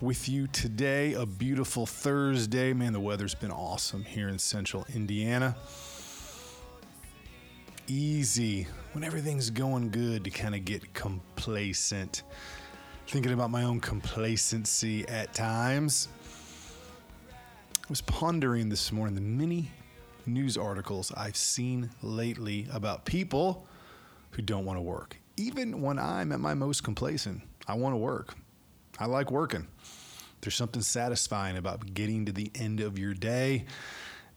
with you today. A beautiful Thursday. Man, the weather's been awesome here in central Indiana. Easy when everything's going good to kind of get complacent. Thinking about my own complacency at times. I was pondering this morning the many news articles I've seen lately about people who don't want to work. Even when I'm at my most complacent, I want to work. I like working. There's something satisfying about getting to the end of your day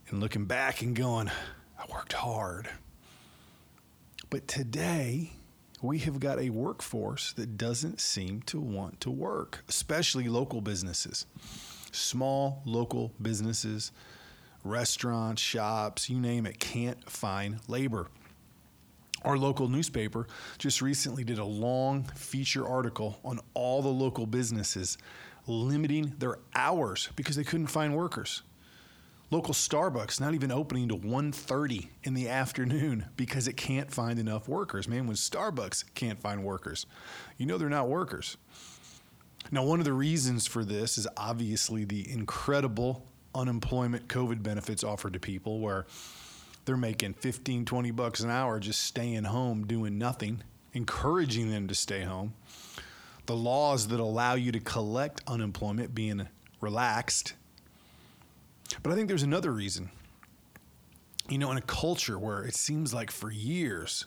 and looking back and going, I worked hard. But today, we have got a workforce that doesn't seem to want to work, especially local businesses, small local businesses, restaurants, shops, you name it, can't find labor. Our local newspaper just recently did a long feature article on all the local businesses limiting their hours because they couldn't find workers. Local Starbucks not even opening to 1:30 in the afternoon because it can't find enough workers. Man, when Starbucks can't find workers, you know they're not workers. Now, one of the reasons for this is obviously the incredible unemployment COVID benefits offered to people where they're making 15, 20 bucks an hour just staying home doing nothing, encouraging them to stay home. The laws that allow you to collect unemployment being relaxed. But I think there's another reason. You know, in a culture where it seems like for years,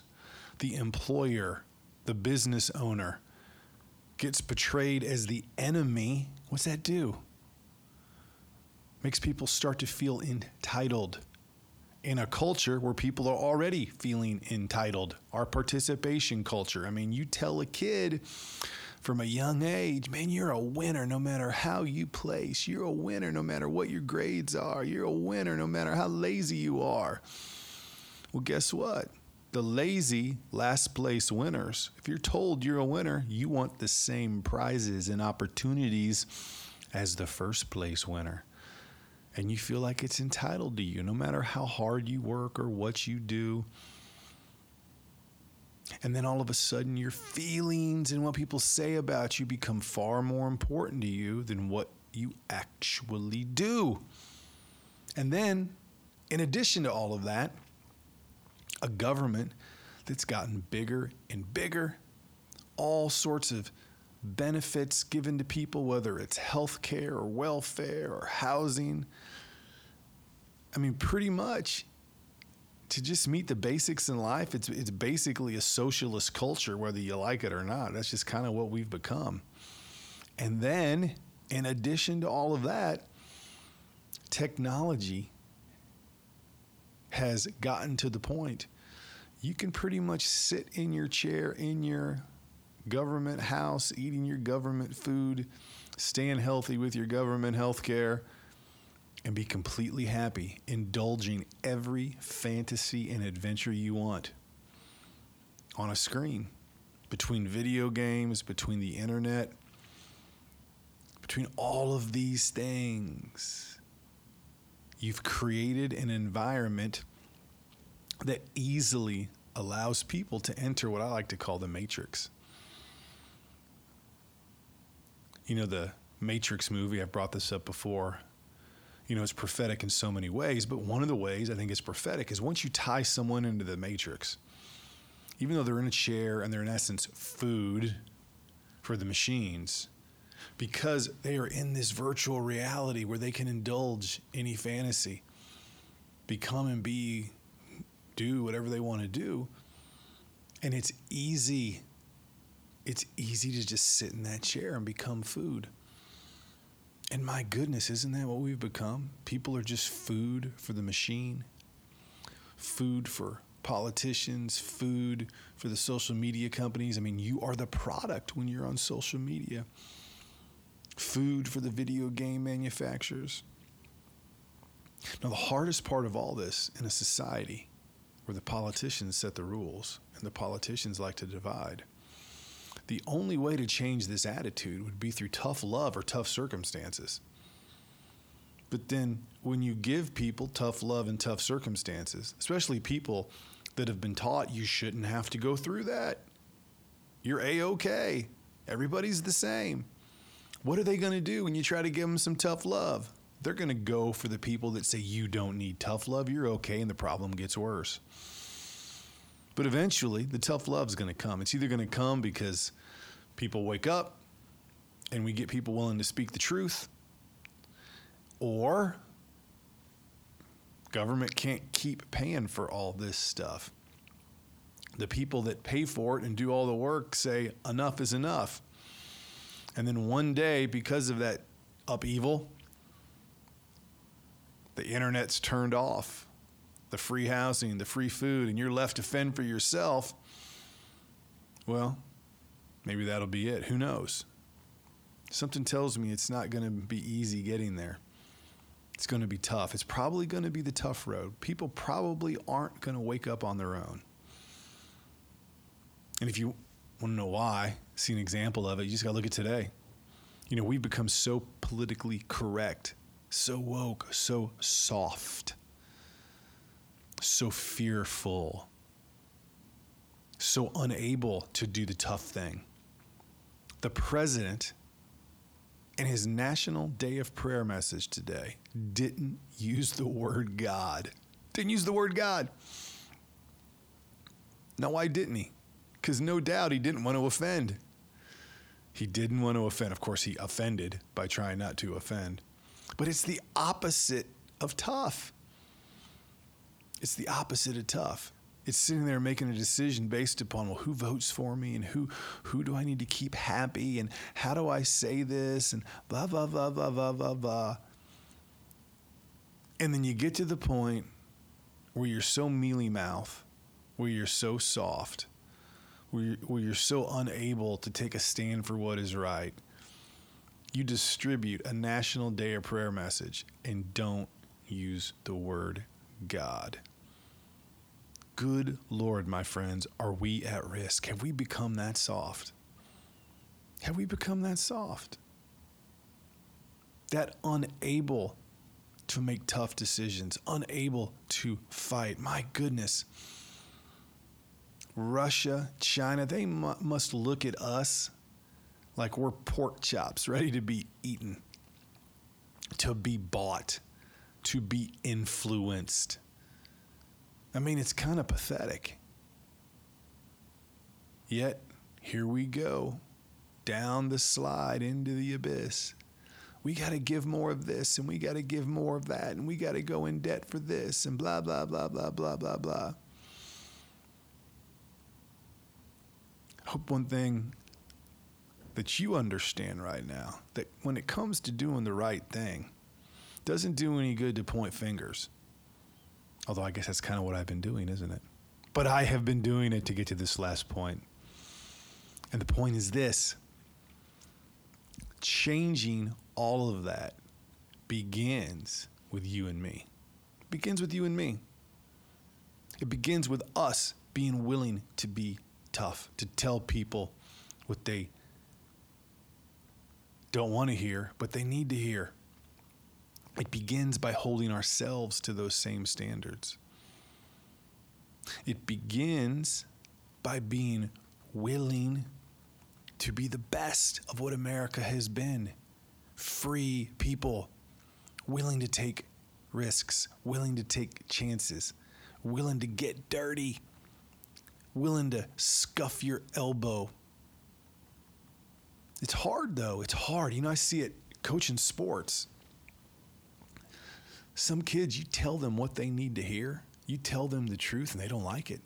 the employer, the business owner, gets portrayed as the enemy, what's that do? Makes people start to feel entitled in a culture where people are already feeling entitled. Our participation culture. I mean, you tell a kid from a young age, man, you're a winner no matter how you place. You're a winner no matter what your grades are. You're a winner no matter how lazy you are. Well, guess what? The lazy last place winners, if you're told you're a winner, you want the same prizes and opportunities as the first place winner and you feel like it's entitled to you, no matter how hard you work or what you do. And then all of a sudden, your feelings and what people say about you become far more important to you than what you actually do. And then, in addition to all of that, a government that's gotten bigger and bigger, all sorts of benefits given to people, whether it's health care or welfare or housing. I mean, pretty much to just meet the basics in life, it's, it's basically a socialist culture, whether you like it or not. That's just kind of what we've become. And then, in addition to all of that, technology has gotten to the point you can pretty much sit in your chair in your government house, eating your government food, staying healthy with your government health care, and be completely happy, indulging every fantasy and adventure you want on a screen between video games, between the internet, between all of these things. You've created an environment that easily allows people to enter what I like to call the matrix. You know, the Matrix movie, I've brought this up before. You know, it's prophetic in so many ways, but one of the ways I think it's prophetic is once you tie someone into the Matrix, even though they're in a chair and they're in essence food for the machines, because they are in this virtual reality where they can indulge any fantasy, become and be, do whatever they want to do. And it's easy it's easy to just sit in that chair and become food. And my goodness, isn't that what we've become? People are just food for the machine, food for politicians, food for the social media companies. I mean, you are the product when you're on social media, food for the video game manufacturers. Now, the hardest part of all this in a society where the politicians set the rules and the politicians like to divide, the only way to change this attitude would be through tough love or tough circumstances. But then, when you give people tough love and tough circumstances, especially people that have been taught you shouldn't have to go through that, you're A OK. Everybody's the same. What are they going to do when you try to give them some tough love? They're going to go for the people that say you don't need tough love, you're okay, and the problem gets worse. But eventually, the tough love is going to come. It's either going to come because people wake up and we get people willing to speak the truth, or government can't keep paying for all this stuff. The people that pay for it and do all the work say enough is enough. And then one day, because of that upheaval, the internet's turned off, the free housing, the free food, and you're left to fend for yourself. Well, maybe that'll be it. Who knows? Something tells me it's not going to be easy getting there. It's going to be tough. It's probably going to be the tough road. People probably aren't going to wake up on their own. And if you want to know why, see an example of it, you just got to look at today. You know, we've become so politically correct, so woke, so soft, so fearful, so unable to do the tough thing. The president, in his National Day of Prayer message today, didn't use the word God. Didn't use the word God. Now, why didn't he? Because no doubt he didn't want to offend. He didn't want to offend. Of course, he offended by trying not to offend. But it's the opposite of tough. It's the opposite of tough. It's sitting there making a decision based upon well, who votes for me and who who do I need to keep happy and how do I say this and blah blah blah blah blah blah blah. And then you get to the point where you're so mealy mouth, where you're so soft, where you're, where you're so unable to take a stand for what is right, you distribute a National Day of Prayer message and don't use the word God. Good Lord, my friends, are we at risk? Have we become that soft? Have we become that soft? That unable to make tough decisions, unable to fight. My goodness. Russia, China, they mu- must look at us like we're pork chops ready to be eaten, to be bought, to be influenced. I mean, it's kind of pathetic. Yet, here we go, down the slide into the abyss. We got to give more of this, and we got to give more of that, and we got to go in debt for this, and blah, blah, blah, blah, blah, blah, blah. Hope one thing that you understand right now that when it comes to doing the right thing, doesn't do any good to point fingers. Although I guess that's kind of what I've been doing, isn't it? But I have been doing it to get to this last point. And the point is this changing all of that begins with you and me. It begins with you and me. It begins with us being willing to be tough, to tell people what they don't want to hear, but they need to hear. It begins by holding ourselves to those same standards. It begins by being willing to be the best of what America has been free people, willing to take risks, willing to take chances, willing to get dirty, willing to scuff your elbow. It's hard though. It's hard. You know, I see it coaching sports. Some kids, you tell them what they need to hear, you tell them the truth, and they don't like it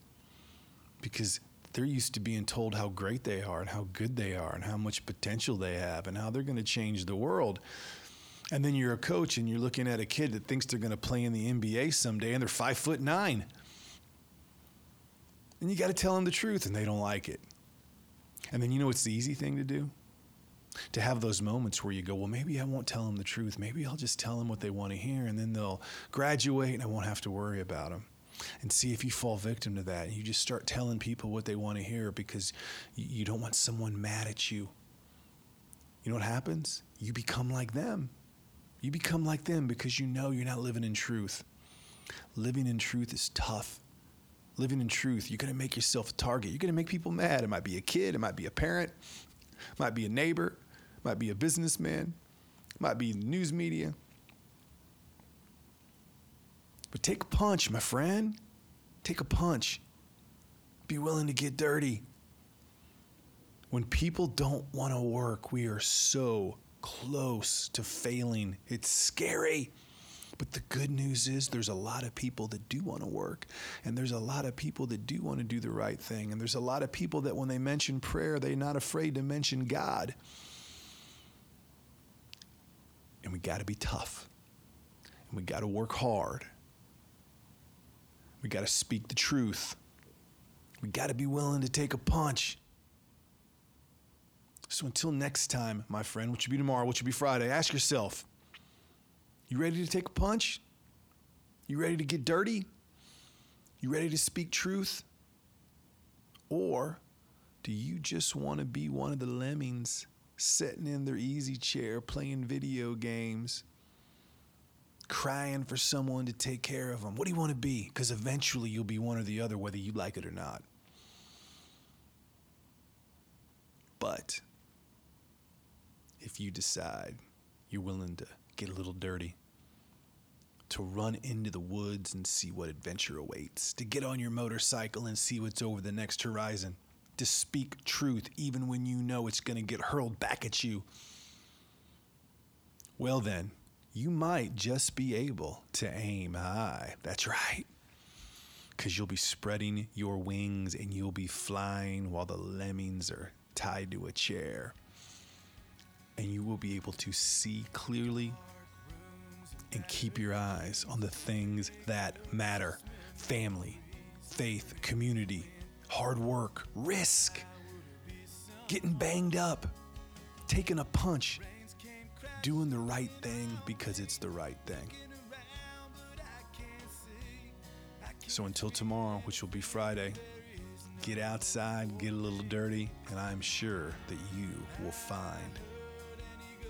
because they're used to being told how great they are and how good they are and how much potential they have and how they're going to change the world. And then you're a coach and you're looking at a kid that thinks they're going to play in the NBA someday and they're five foot nine. And you got to tell them the truth and they don't like it. And then you know what's the easy thing to do? To have those moments where you go, well, maybe I won't tell them the truth. Maybe I'll just tell them what they want to hear, and then they'll graduate and I won't have to worry about them. And see if you fall victim to that. You just start telling people what they want to hear because you don't want someone mad at you. You know what happens? You become like them. You become like them because you know you're not living in truth. Living in truth is tough. Living in truth, you're going to make yourself a target. You're going to make people mad. It might be a kid, it might be a parent, might be a neighbor, might be a businessman, might be the news media. But take a punch, my friend. Take a punch. Be willing to get dirty. When people don't want to work, we are so close to failing. It's scary. But the good news is there's a lot of people that do want to work, and there's a lot of people that do want to do the right thing, and there's a lot of people that when they mention prayer, they're not afraid to mention God. And we got to be tough, and we got to work hard. We got to speak the truth. We got to be willing to take a punch. So until next time, my friend, which will be tomorrow, which will be Friday, ask yourself you ready to take a punch? You ready to get dirty? You ready to speak truth? Or do you just want to be one of the lemmings sitting in their easy chair playing video games, crying for someone to take care of them? What do you want to be? Because eventually you'll be one or the other, whether you like it or not. But if you decide you're willing to get a little dirty, to run into the woods and see what adventure awaits, to get on your motorcycle and see what's over the next horizon, to speak truth even when you know it's going to get hurled back at you. Well, then, you might just be able to aim high. That's right. Because you'll be spreading your wings and you'll be flying while the lemmings are tied to a chair and you will be able to see clearly and keep your eyes on the things that matter family, faith, community, hard work, risk, getting banged up, taking a punch, doing the right thing because it's the right thing. So until tomorrow, which will be Friday, get outside, get a little dirty, and I'm sure that you will find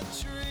Just